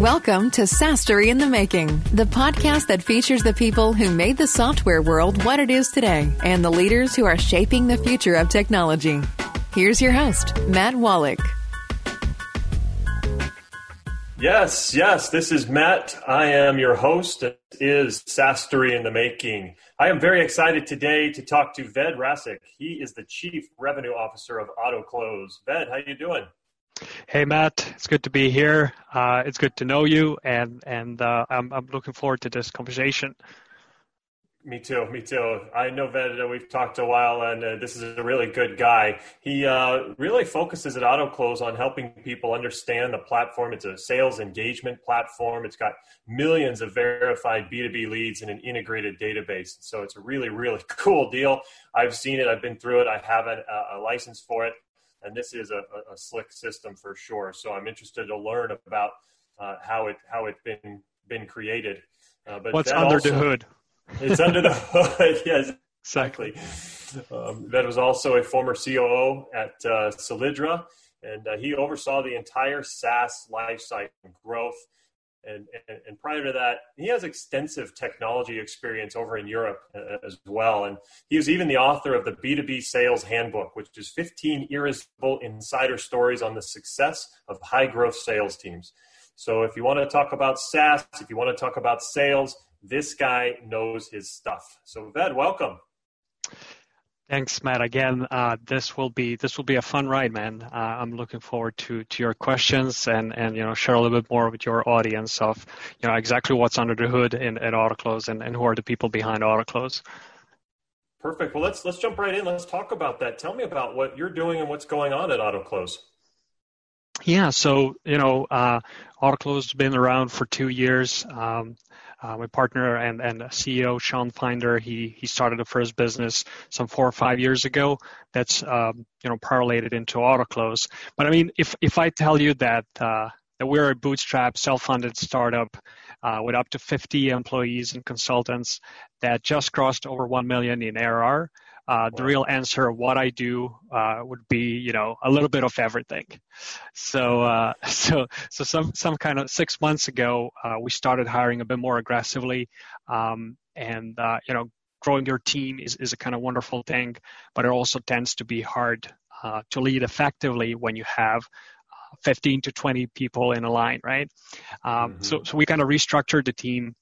Welcome to SaaStory in the Making, the podcast that features the people who made the software world what it is today and the leaders who are shaping the future of technology. Here's your host, Matt Wolach. Yes, yes, this is Matt. I am your host. It is SaaStory in the Making. I am very excited today to talk to Ved Rasic. He is the Chief Revenue Officer of Autoklose. Ved, how you doing? Hey Matt, it's good to be here. Uh, it's good to know you, and and uh, I'm I'm looking forward to this conversation. Me too. Me too. I know Ved. We've talked a while, and uh, this is a really good guy. He uh, really focuses at Autoklose on helping people understand the platform. It's a sales engagement platform. It's got millions of verified B2B leads in an integrated database. So it's a really, really cool deal. I've seen it. I've been through it. I have a, a license for it, and this is a, a, slick system for sure. So I'm interested to learn about uh, how it how it's been been created. Uh, but what's under also, the hood? It's under the hood. yes, exactly. Um, that was also a former COO at uh, Solidra, and uh, he oversaw the entire SaaS lifecycle growth. And, and, and, prior to that, he has extensive technology experience over in Europe uh, as well. And he was even the author of the B2B Sales Handbook, which is 15 irresistible insider stories on the success of high growth sales teams. So if you want to talk about SaaS, if you want to talk about sales, this guy knows his stuff. So, Ved, welcome. Thanks, Matt. Again, uh, this will be this will be a fun ride, man. Uh, I'm looking forward to to your questions and and you know share a little bit more with your audience of you know exactly what's under the hood in at Autoklose and, and who are the people behind Autoklose. Perfect. Well, let's let's jump right in. Let's talk about that. Tell me about what you're doing and what's going on at Autoklose. Yeah, so you know, uh, Autoklose has been around for two years. Um, uh, my partner and, and CEO Sean Finder, he he started the first business some four or five years ago. That's um, you know parlayed into Autoklose. But I mean, if if I tell you that uh, that we're a bootstrap, self-funded startup uh, with up to 50 employees and consultants that just crossed over 1 million in ARR, uh, the real answer of what I do uh, would be, you know, a little bit of everything. So, uh, so, so some some kind of six months ago, uh, we started hiring a bit more aggressively, um, and uh, you know, growing your team is is a kind of wonderful thing, but it also tends to be hard uh, to lead effectively when you have 15 to 20 people in a line, right? Um, mm-hmm. So, so we kind of restructured the team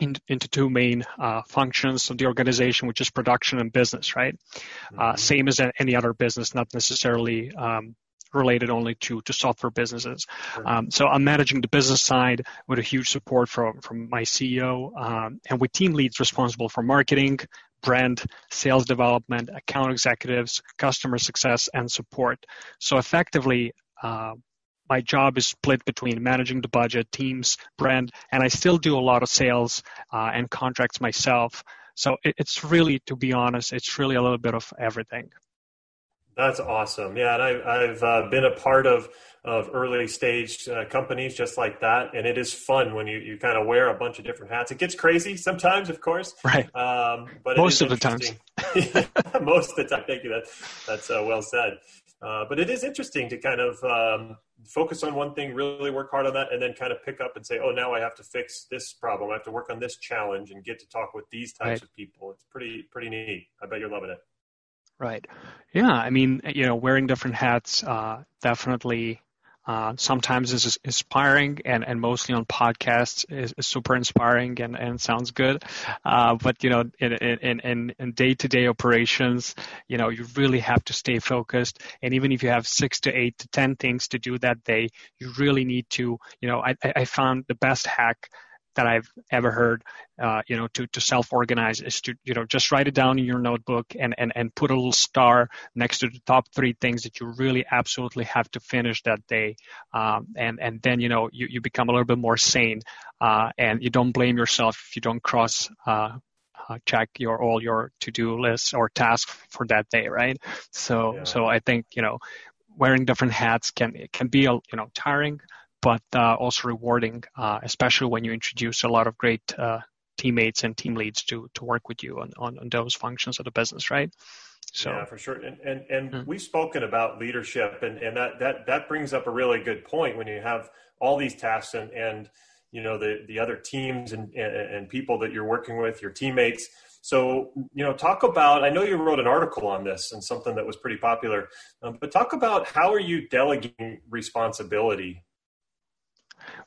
in, into two main uh, functions of the organization, which is production and business, right? Uh, mm-hmm. Uh, same as any other business, not necessarily um, related only to, to software businesses. Um, so I'm managing the business side with a huge support from, from my CEO um, and with team leads responsible for marketing, brand, sales development, account executives, customer success, and support. So effectively, uh, my job is split between managing the budget, teams, brand, and I still do a lot of sales uh, and contracts myself. So it, it's really, to be honest, it's really a little bit of everything. That's awesome. Yeah, and I, have uh, been a part of of early stage uh, companies just like that, and it is fun when you, you kind of wear a bunch of different hats. It gets crazy sometimes, of course, right? Um, but most of the times, most of the time. Thank you. That that's uh, well said. Uh, but it is interesting to kind of um, focus on one thing, really work hard on that, and then kind of pick up and say, "Oh, now I have to fix this problem. I have to work on this challenge, and get to talk with these types right. of people." It's pretty pretty neat. I bet you're loving it. Right. Yeah. I mean, you know, wearing different hats uh, definitely uh, sometimes is inspiring and, and mostly on podcasts is, is super inspiring and, and sounds good. Uh, but, you know, in, in, in, in day-to-day operations, you know, you really have to stay focused. And even if you have six to eight to 10 things to do that day, you really need to, you know, I, I found the best hack that I've ever heard, uh, you know, to, to self-organize is to, you know, just write it down in your notebook and, and, and put a little star next to the top three things that you really absolutely have to finish that day. Um, and, and then, you know, you, you become a little bit more sane, uh, and you don't blame yourself if you don't cross, uh, uh, check your all your to-do lists or tasks for that day, right? So, yeah. so I think you know, wearing different hats can can be you know tiring, but uh, also rewarding, uh, especially when you introduce a lot of great uh, teammates and team leads to to work with you on, on, on those functions of the business, right? So yeah, for sure. And and, and mm-hmm. we've spoken about leadership, and, and that that that brings up a really good point when you have all these tasks and and you know the the other teams and and, and people that you're working with, your teammates. So, you know, talk about, I know you wrote an article on this and something that was pretty popular, um, but talk about how are you delegating responsibility?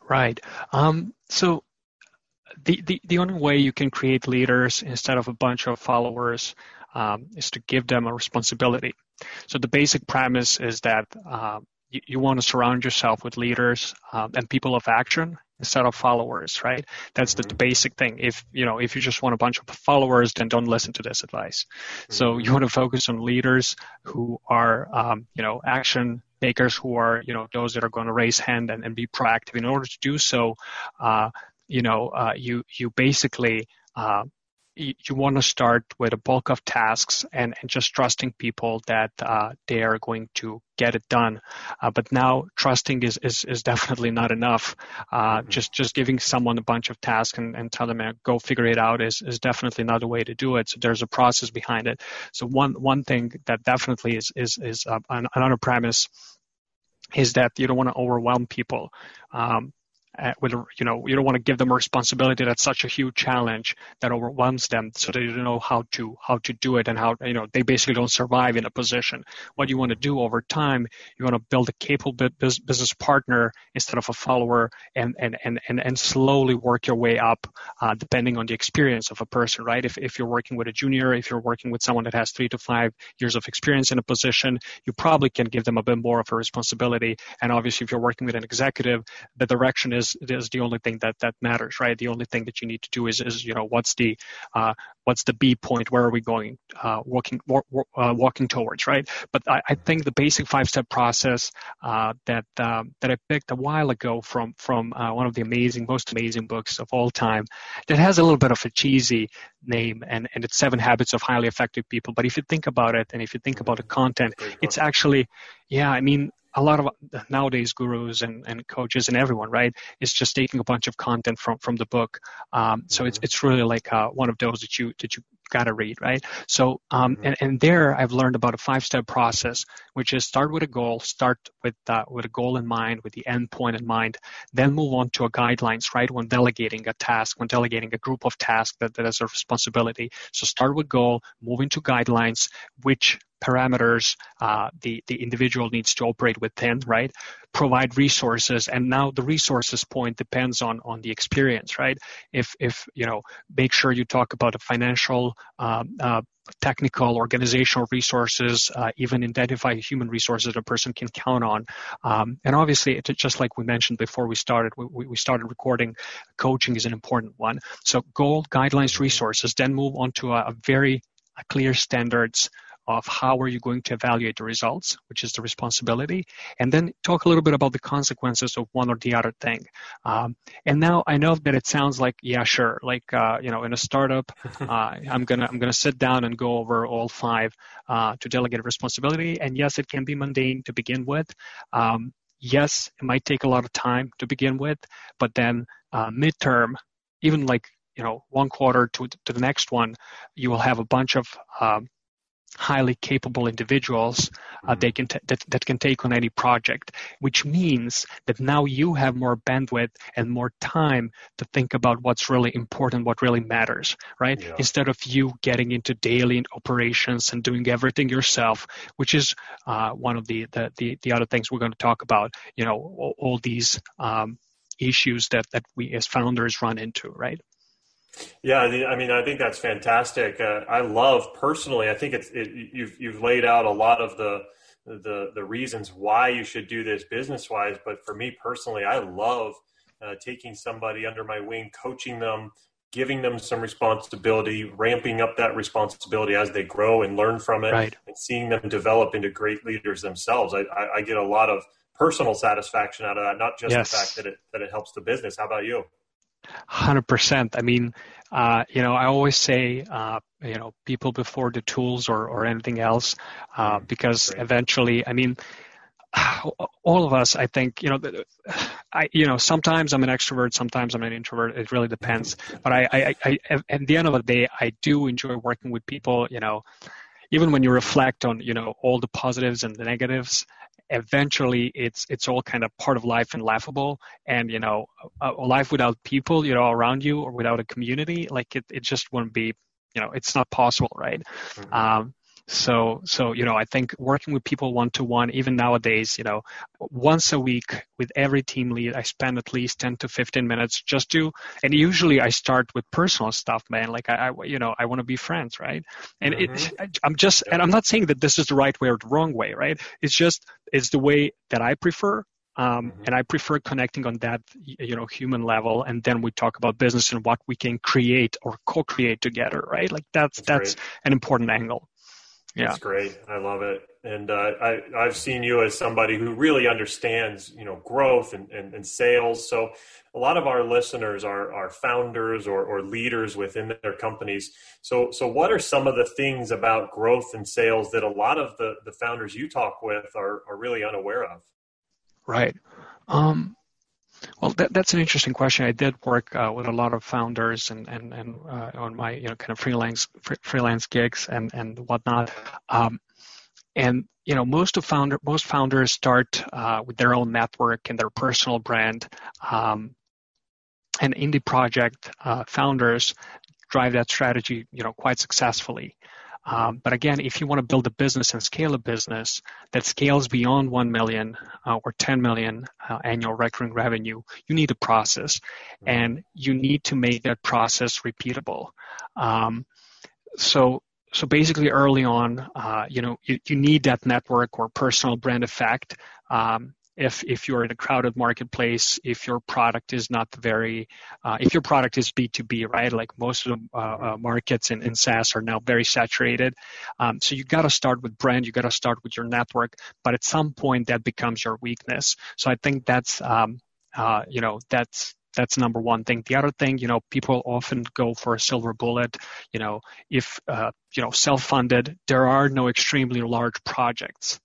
Right. Um, so the, the, the only way you can create leaders instead of a bunch of followers um, is to give them a responsibility. So the basic premise is that uh, you, you, want to surround yourself with leaders um, and people of action instead of followers, right? That's the, the, mm-hmm. basic thing. If you know, if you just want a bunch of followers, then don't listen to this advice. Mm-hmm. So you want to focus on leaders who are, um, you know, action makers, who are, you know, those that are going to raise hand and, and be proactive. In order to do so, uh, you know, uh, you you basically uh, you, want to start with a bulk of tasks and, and just trusting people that uh, they are going to get it done. Uh, but now trusting is, is, is definitely not enough. Uh, mm-hmm. Just just giving someone a bunch of tasks and, and tell them go figure it out is, is definitely not a way to do it. So there's a process behind it. So one one thing that definitely is is is uh, another premise is that you don't want to overwhelm people. Um, uh, you know you don't want to give them a responsibility that's such a huge challenge that overwhelms them so they don't know how to how to do it and how you know they basically don't survive in a position. What you want to do over time you want to build a capable business partner instead of a follower and and and and, and slowly work your way up uh, depending on the experience of a person right? If, if you're working with a junior if you're working with someone that has three to five years of experience in a position you probably can give them a bit more of a responsibility. And obviously if you're working with an executive the direction is is is the only thing that that matters, right? The only thing that you need to do is is you know what's the uh, what's the B point? Where are we going? Uh, walking uh, walking towards, right? But I, I think the basic five step process uh, that um, that I picked a while ago from from uh, one of the amazing, most amazing books of all time, that has a little bit of a cheesy name, and and it's Seven Habits of Highly Effective People. But if you think about it, and if you think about the content, it's actually yeah, I mean a lot of nowadays gurus and, and coaches and everyone, right, is just taking a bunch of content from, from the book. Um, so mm-hmm. it's, it's really like uh, one of those that you, that you gotta read, right? So, um, mm-hmm. and, and there I've learned about a five step process, which is start with a goal, start with, uh, with a goal in mind, with the end point in mind, then move on to a guidelines, right? When delegating a task, when delegating a group of tasks that, that is a responsibility. So start with goal, move into guidelines, which parameters uh, the, the individual needs to operate within, right? Provide resources, and now the resources point depends on on the experience, right? If if you know, make sure you talk about the financial. Um, uh, technical organizational resources, uh, even identify human resources a person can count on. Um, and obviously, it, just like we mentioned before we started, we, we started recording, coaching is an important one. So goal, guidelines, resources, then move on to a, a very a clear standards of how are you going to evaluate the results, which is the responsibility, and then talk a little bit about the consequences of one or the other thing. Um, and now I know that it sounds like yeah, sure, like uh, you know, in a startup, uh, I'm gonna I'm gonna sit down and go over all five uh, to delegate responsibility. And yes, it can be mundane to begin with. Um, yes, it might take a lot of time to begin with, but then uh, midterm, even like you know one quarter to, to the next one, you will have a bunch of um, highly capable individuals uh, they can t- that, that can take on any project which means that now you have more bandwidth and more time to think about what's really important what really matters right? Yeah. instead of you getting into daily operations and doing everything yourself which is uh, one of the, the, the the other things we're going to talk about you know all, all these um, issues that that we as founders run into right yeah, I mean, I think that's fantastic. Uh, I love personally. I think it's it, you've you've laid out a lot of the the the reasons why you should do this business wise. But for me personally, I love uh, taking somebody under my wing, coaching them, giving them some responsibility, ramping up that responsibility as they grow and learn from it, right. and seeing them develop into great leaders themselves. I, I, I, get a lot of personal satisfaction out of that, not just yes. the fact that it that it helps the business. How about you? Hundred percent. I mean, uh, you know, I always say, uh, you know, people before the tools or or anything else, uh, mm-hmm. because eventually, I mean, all of us, I think, you know, I, you know, sometimes I'm an extrovert, sometimes I'm an introvert. It really depends. But I, I, I, at the end of the day, I do enjoy working with people. You know, even when you reflect on, you know, all the positives and the negatives, eventually it's it's all kind of part of life and laughable. And you know, a, a life without people, you know, around you or without a community, like it, it just wouldn't be, you know, it's not possible, right? Mm-hmm. Um, so, so, you know, I think working with people one to one, even nowadays, you know, once a week with every team lead, I spend at least 10 to 15 minutes just to, and usually I start with personal stuff, man. Like I, I you know, I want to be friends, right? And mm-hmm. it, I'm just, and I'm not saying that this is the right way or the wrong way, right? It's just, it's the way that I prefer. Um, mm-hmm. and I prefer connecting on that, you know, human level, and then we talk about business and what we can create or co-create together, right? Like that's that's, that's an important angle. Yeah. That's great. I love it. And uh, I, I've seen you as somebody who really understands, you know, growth and, and, and sales. So a lot of our listeners are, are founders or, or leaders within their companies. So, so what are some of the things about growth and sales that a lot of the, the founders you talk with are, are really unaware of? Right. Um, well, that, that's an interesting question. I did work uh, with a lot of founders and and and uh, on my you know kind of freelance freelance gigs and and whatnot. Um, and you know most of founder most founders start uh, with their own network and their personal brand. Um, and indie project uh, founders drive that strategy you know quite successfully. Um, but again, if you want to build a business and scale a business that scales beyond 1 million uh, or 10 million uh, annual recurring revenue, you need a process mm-hmm. and you need to make that process repeatable. Um, so, so basically early on, uh, you know, you, you need that network or personal brand effect um, if if you're in a crowded marketplace, if your product is not very, uh, if your product is B2B, right? Like most of the uh, uh, markets in, in SaaS are now very saturated. Um, so you got to start with brand, you got to start with your network, but at some point that becomes your weakness. So I think that's, um, uh, you know, that's that's number one thing. The other thing, you know, people often go for a silver bullet. You know, if uh, you know self-funded, there are no extremely large projects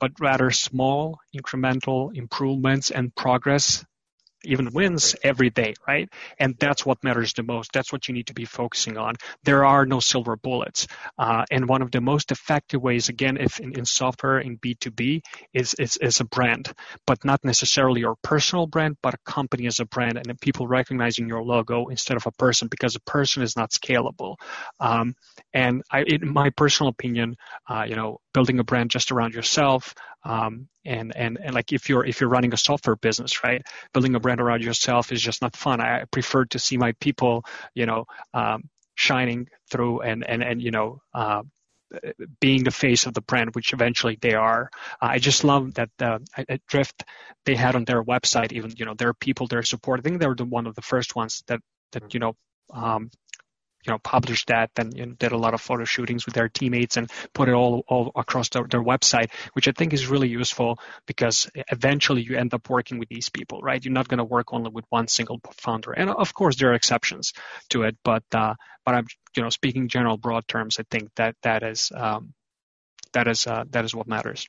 but rather small incremental improvements and progress even wins every day, right? And that's what matters the most. That's what you need to be focusing on. There are no silver bullets. Uh, and one of the most effective ways, again, if in, in software in B2B is, is, is a brand, but not necessarily your personal brand, but a company as a brand and people recognizing your logo instead of a person because a person is not scalable. Um, and I, in my personal opinion, uh, you know, building a brand just around yourself, um, and, and, and like if you're, if you're running a software business, right, building a brand around yourself is just not fun. I prefer to see my people, you know, um, shining through and, and, and, you know, uh, being the face of the brand, which eventually they are. Uh, I just love that uh, at Drift they had on their website even you know there are people there support. I think they were the one of the first ones that that you know um, you know published that and you know, did a lot of photo shootings with their teammates and put it all all across their, their website which i think is really useful because eventually you end up working with these people right? You're not going to work only with one single founder. And of course there are exceptions to it but uh, but i'm you know speaking general broad terms i think that that is um, that is uh, that is what matters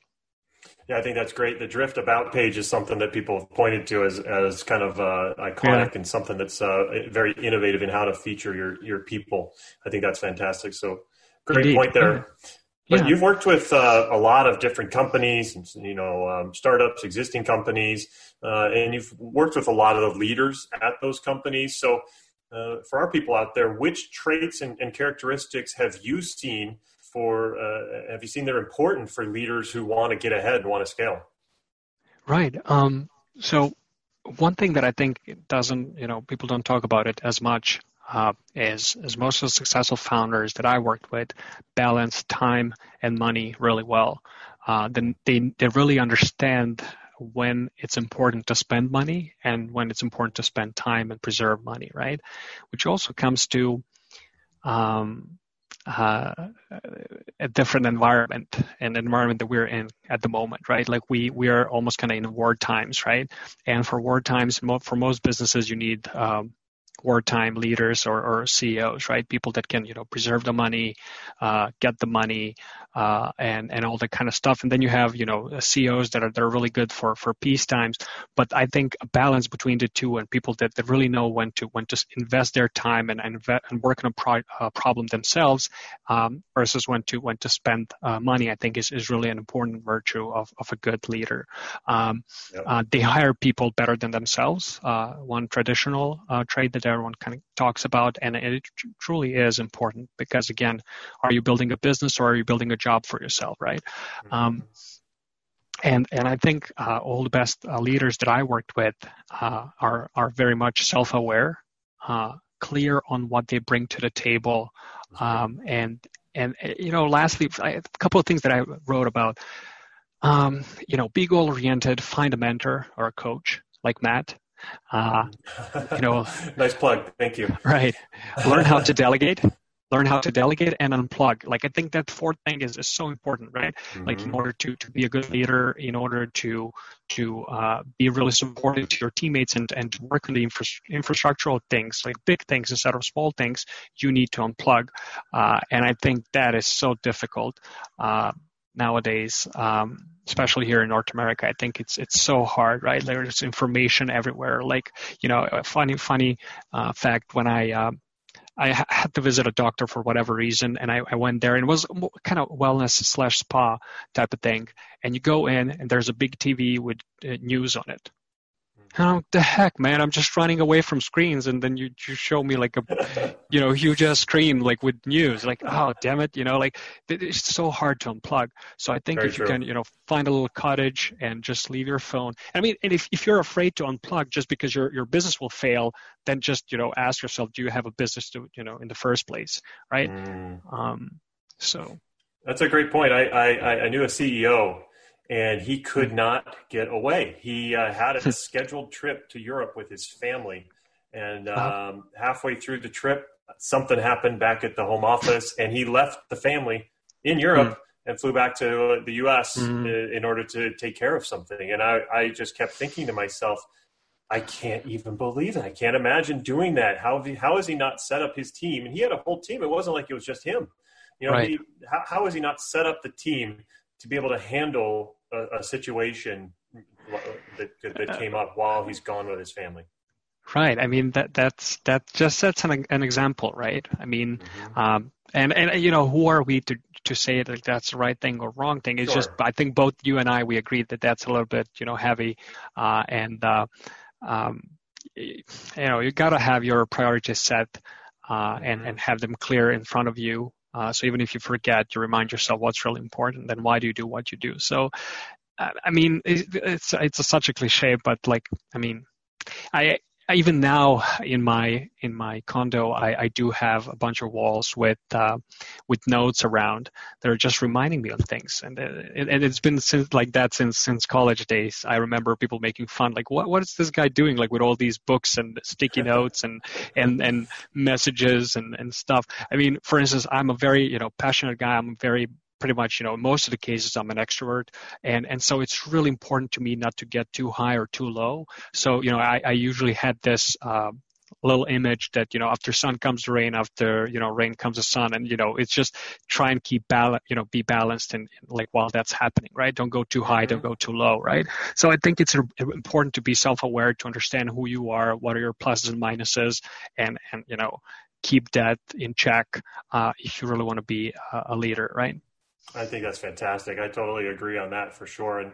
yeah, I think that's great. The Drift About page is something that people have pointed to as, as kind of uh, iconic yeah. and something that's uh, very innovative in how to feature your, your people. I think that's fantastic. So, great Indeed. point there. But yeah. you've worked with uh, a lot of different companies, you know, um, startups, existing companies, uh, and you've worked with a lot of the leaders at those companies. So, uh, for our people out there, which traits and, and characteristics have you seen for uh, have you seen they're important for leaders who want to get ahead and want to scale right um, so one thing that i think doesn't you know people don't talk about it as much uh, is, is most of the successful founders that I worked with balance time and money really well. Uh, then they, they really understand when it's important to spend money and when it's important to spend time and preserve money, right? Which also comes to um, uh, a different environment an environment that we're in at the moment right? Like we we are almost kind of in war times right? And for war times for most businesses you need um, wartime leaders or, or CEOs, right? People that can, you know, preserve the money, uh, get the money, uh, and and all that kind of stuff. And then you have, you know, CEOs that are that are really good for for peace times. But I think a balance between the two and people that, that really know when to when to invest their time and and, and work on a pro, uh, problem themselves um, versus when to when to spend uh, money, I think is is really an important virtue of of a good leader. Um, yep. Uh, they hire people better than themselves. Uh, one traditional trait that everyone kind of talks about, and it truly is important because again, are you building a business or are you building a job for yourself, right? Mm-hmm. Um, and and I think uh, all the best uh, leaders that I worked with uh, are are very much self-aware, uh, clear on what they bring to the table, um, and and you know, lastly, I, a couple of things that I wrote about. Um, you know, be goal oriented. Find a mentor or a coach like Matt. Uh, you know, nice plug. Thank you. Right. Learn how to delegate. Learn how to delegate and unplug. Like I think that fourth thing is, is so important, right? Mm-hmm. Like in order to, to be a good leader, in order to to uh, be really supportive to your teammates and, and to work on the infra- infrastructural things, like big things instead of small things, you need to unplug. Uh, and I think that is so difficult. Uh, nowadays, um, especially here in North America. I think it's it's so hard, right? There's information everywhere. Like you know, a funny funny uh, fact when I. Um, I had to visit a doctor for whatever reason, and I, I went there, and it was kind of wellness slash spa type of thing. And you go in, and there's a big TV with uh, news on it, oh, the heck, man, I'm just running away from screens. And then you, you show me like a, you know, huge ass screen, like with news, like, oh, damn it, you know, like it's so hard to unplug. So I think Very if true. you can, you know, find a little cottage and just leave your phone. I mean, and if, if you're afraid to unplug just because your, your business will fail, then just, you know, ask yourself, do you have a business to, you know, in the first place? Right. Mm. Um, so. That's a great point. I, I, I knew a CEO and he could hmm. not get away. He uh, had a scheduled trip to Europe with his family, and uh-huh. um, halfway through the trip, something happened back at the home office, and he left the family in Europe mm. and flew back to the U.S. Mm. in, in, order to take care of something. And I, I just kept thinking to myself. I can't even believe it. I can't imagine doing that. How he, how has he not set up his team? And he had a whole team. It wasn't like it was just him. You know, right. he, how, how has he not set up the team to be able to handle a, a situation that, that came up while he's gone with his family. Right. I mean that that's that just sets an an example, right? I mean, mm-hmm. um, and and you know who are we to to say that that's the right thing or wrong thing? It's sure. just I think both you and I we agreed that that's a little bit you know heavy, uh, and uh, um, you know you got to have your priorities set uh, and mm-hmm. and have them clear in front of you uh, so even if you forget, you remind yourself what's really important, then why do you do what you do? So, uh, I mean, it's it's a, such a cliche, but like, I mean, I even now in my in my condo I, I do have a bunch of walls with uh, with notes around that are just reminding me of things. And uh, it, and it's been since like that since since college days. I remember people making fun like what what is this guy doing? Like with all these books and sticky notes and and and messages and and stuff. I mean for instance I'm a very you know passionate guy. I'm very pretty much, you know, most of the cases I'm an extrovert. And, and so it's really important to me not to get too high or too low. So, you know, I, I usually had this, uh, little image that you know after sun comes rain after you know rain comes the sun and you know it's just try and keep balance you know be balanced and like while that's happening right don't go too high don't mm-hmm. go too low right so i think it's important to be self-aware to understand who you are what are your pluses and minuses and and you know keep that in check uh, if you really want to be a, a leader right I think that's fantastic. I totally agree on that for sure. And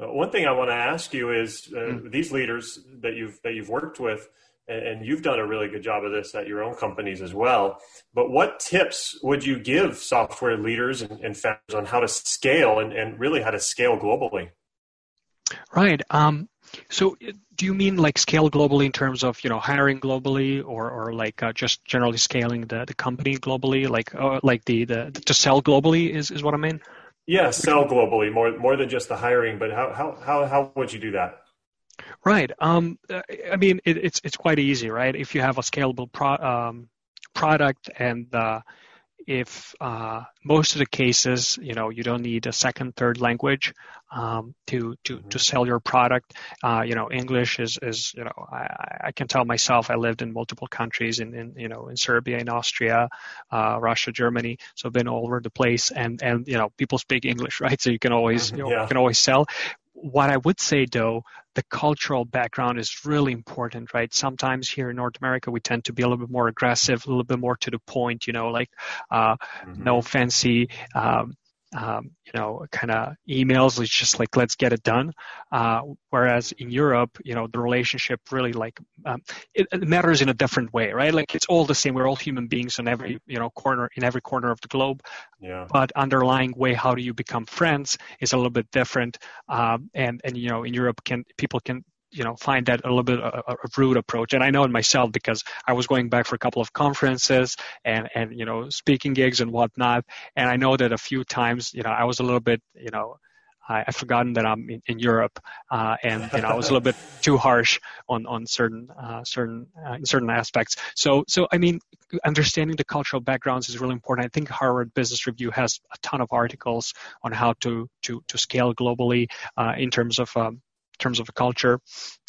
uh, one thing I want to ask you is uh, mm. these leaders that you've that you've worked with, and, and, you've done a really good job of this at your own companies as well. But what tips would you give software leaders and, and founders on how to scale and, and really how to scale globally? Right. Um, so, do you mean like scale globally in terms of you know hiring globally, or or like uh, just generally scaling the, the company globally, like uh, like the, the to sell globally is, is what I mean? Yeah, sell globally more more than just the hiring. But how how how how would you do that? Right. Um, I mean, it, it's it's quite easy, right? If you have a scalable pro, um, product and uh, if uh, most of the cases, you know, you don't need a second, third language um, to to mm-hmm. to sell your product. Uh, you know, English is is you know, I, I can tell myself I lived in multiple countries in, in you know in Serbia, in Austria, uh, Russia, Germany, so I've been all over the place, and and you know, people speak English, right? So you can always mm-hmm. you know, yeah. you can always sell what I would say though, the cultural background is really important, right? Sometimes here in North America, we tend to be a little bit more aggressive, a little bit more to the point, you know, like uh, mm-hmm. no fancy um, um, you know, kind of emails. It's just like, let's get it done. Uh, whereas in Europe, you know, the relationship really like, um, it, it, matters in a different way, right? Like it's all the same. We're all human beings in every, you know, corner, in every corner of the globe. Yeah. But underlying way, how do you become friends is a little bit different. Um, and, and, you know, in Europe can, people can you know find that a little bit a, a, rude approach and i know it myself because i was going back for a couple of conferences and and you know speaking gigs and whatnot and i know that a few times you know i was a little bit you know I, have forgotten that I'm in, in Europe, uh, and you know I was a little bit too harsh on on certain uh, certain uh, in certain aspects. So so I mean, understanding the cultural backgrounds is really important. I think Harvard Business Review has a ton of articles on how to to to scale globally uh, in terms of um, terms of the culture.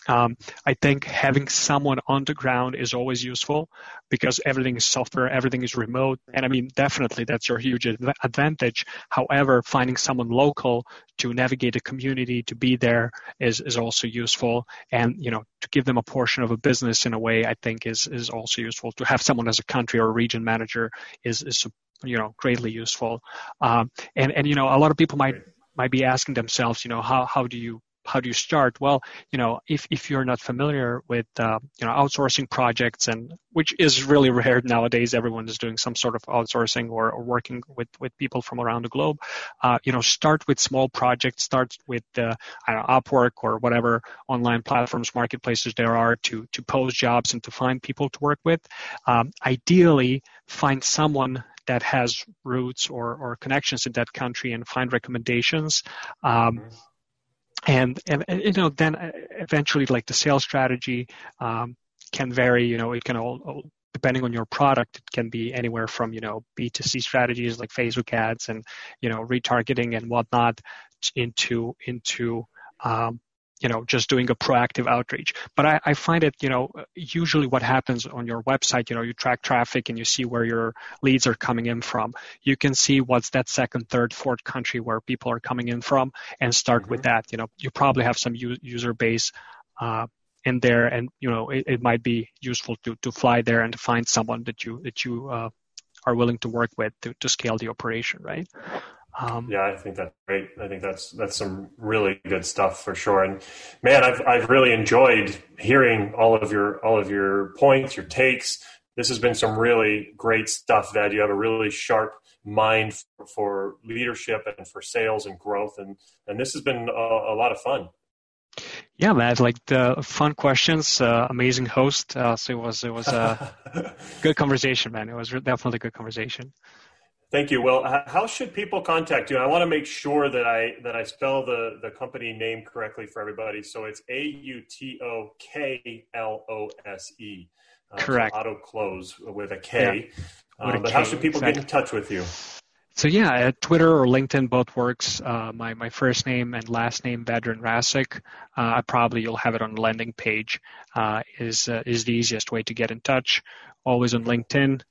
Um, I think having someone on the ground is always useful because everything is software, everything is remote, and I mean definitely that's your huge advantage. However, finding someone local to navigate a community, to be there, is is also useful, and you know to give them a portion of a business in a way I think is is also useful. To have someone as a country or region manager is is you know greatly useful, um, and and you know a lot of people might might be asking themselves, you know, how how do you how do you start? Well, you know, if, if you're not familiar with, uh, you know, outsourcing projects and which is really rare nowadays, everyone is doing some sort of outsourcing or, or working with, with people from around the globe. Uh, you know, start with small projects, start with, uh, I don't know, Upwork or whatever online platforms, marketplaces there are to, to post jobs and to find people to work with. Um, ideally, find someone that has roots or, or connections in that country and find recommendations. Um, mm-hmm and, and, and you know then uh, eventually like the sales strategy um, can vary you know it can all depending on your product it can be anywhere from you know b2c strategies like facebook ads and you know retargeting and whatnot into into um, you know just doing a proactive outreach. But I, I, find it you know usually what happens on your website you know you track traffic and you see where your leads are coming in from. You can see what's that second third fourth country where people are coming in from and start mm-hmm. with that. You know you probably have some u- user base uh, in there and you know it, it, might be useful to to fly there and to find someone that you that you uh, are willing to work with to, to scale the operation right um, yeah, I think that's great. I think that's that's some really good stuff for sure. And man, I've I've really enjoyed hearing all of your all of your points, your takes. This has been some really great stuff. That you have a really sharp mind for, for leadership and for sales and growth, and and this has been a, a lot of fun. Yeah, man, like the fun questions, uh, amazing host. Uh, so it was it was a good conversation, man. It was definitely a good conversation. Thank you. Well, how should people contact you? I want to make sure that I that I spell the the company name correctly for everybody. So it's A U T O K L O S E. Uh, Correct. So auto close with a K. Yeah. Um, but K, how should people exactly. get in touch with you? So yeah, Twitter or LinkedIn both works. Uh, my my first name and last name Vedran Rasic. Uh, probably you'll have it on the landing page. Uh, is uh, is the easiest way to get in touch. Always on LinkedIn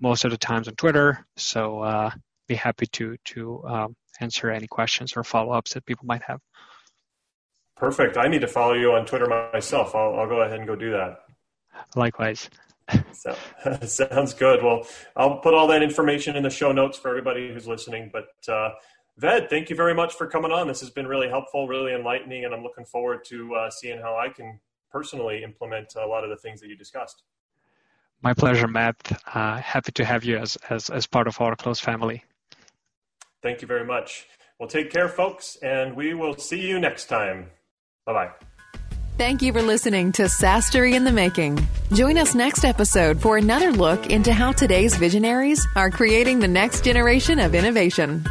most of the times on Twitter. So uh, be happy to to um, answer any questions or follow ups that people might have. Perfect. I need to follow you on Twitter myself. I'll, I'll go ahead and go do that. Likewise. so, sounds good. Well, I'll put all that information in the show notes for everybody who's listening. But uh, Ved, thank you very much for coming on. This has been really helpful, really enlightening, and I'm looking forward to uh, seeing how I can personally implement a lot of the things that you discussed. My pleasure, Matt. Uh, happy to have you as, as, as part of our close family. Thank you very much. Well, take care, folks, and we will see you next time. Bye bye. Thank you for listening to SaaStory in the Making. Join us next episode for another look into how today's visionaries are creating the next generation of innovation.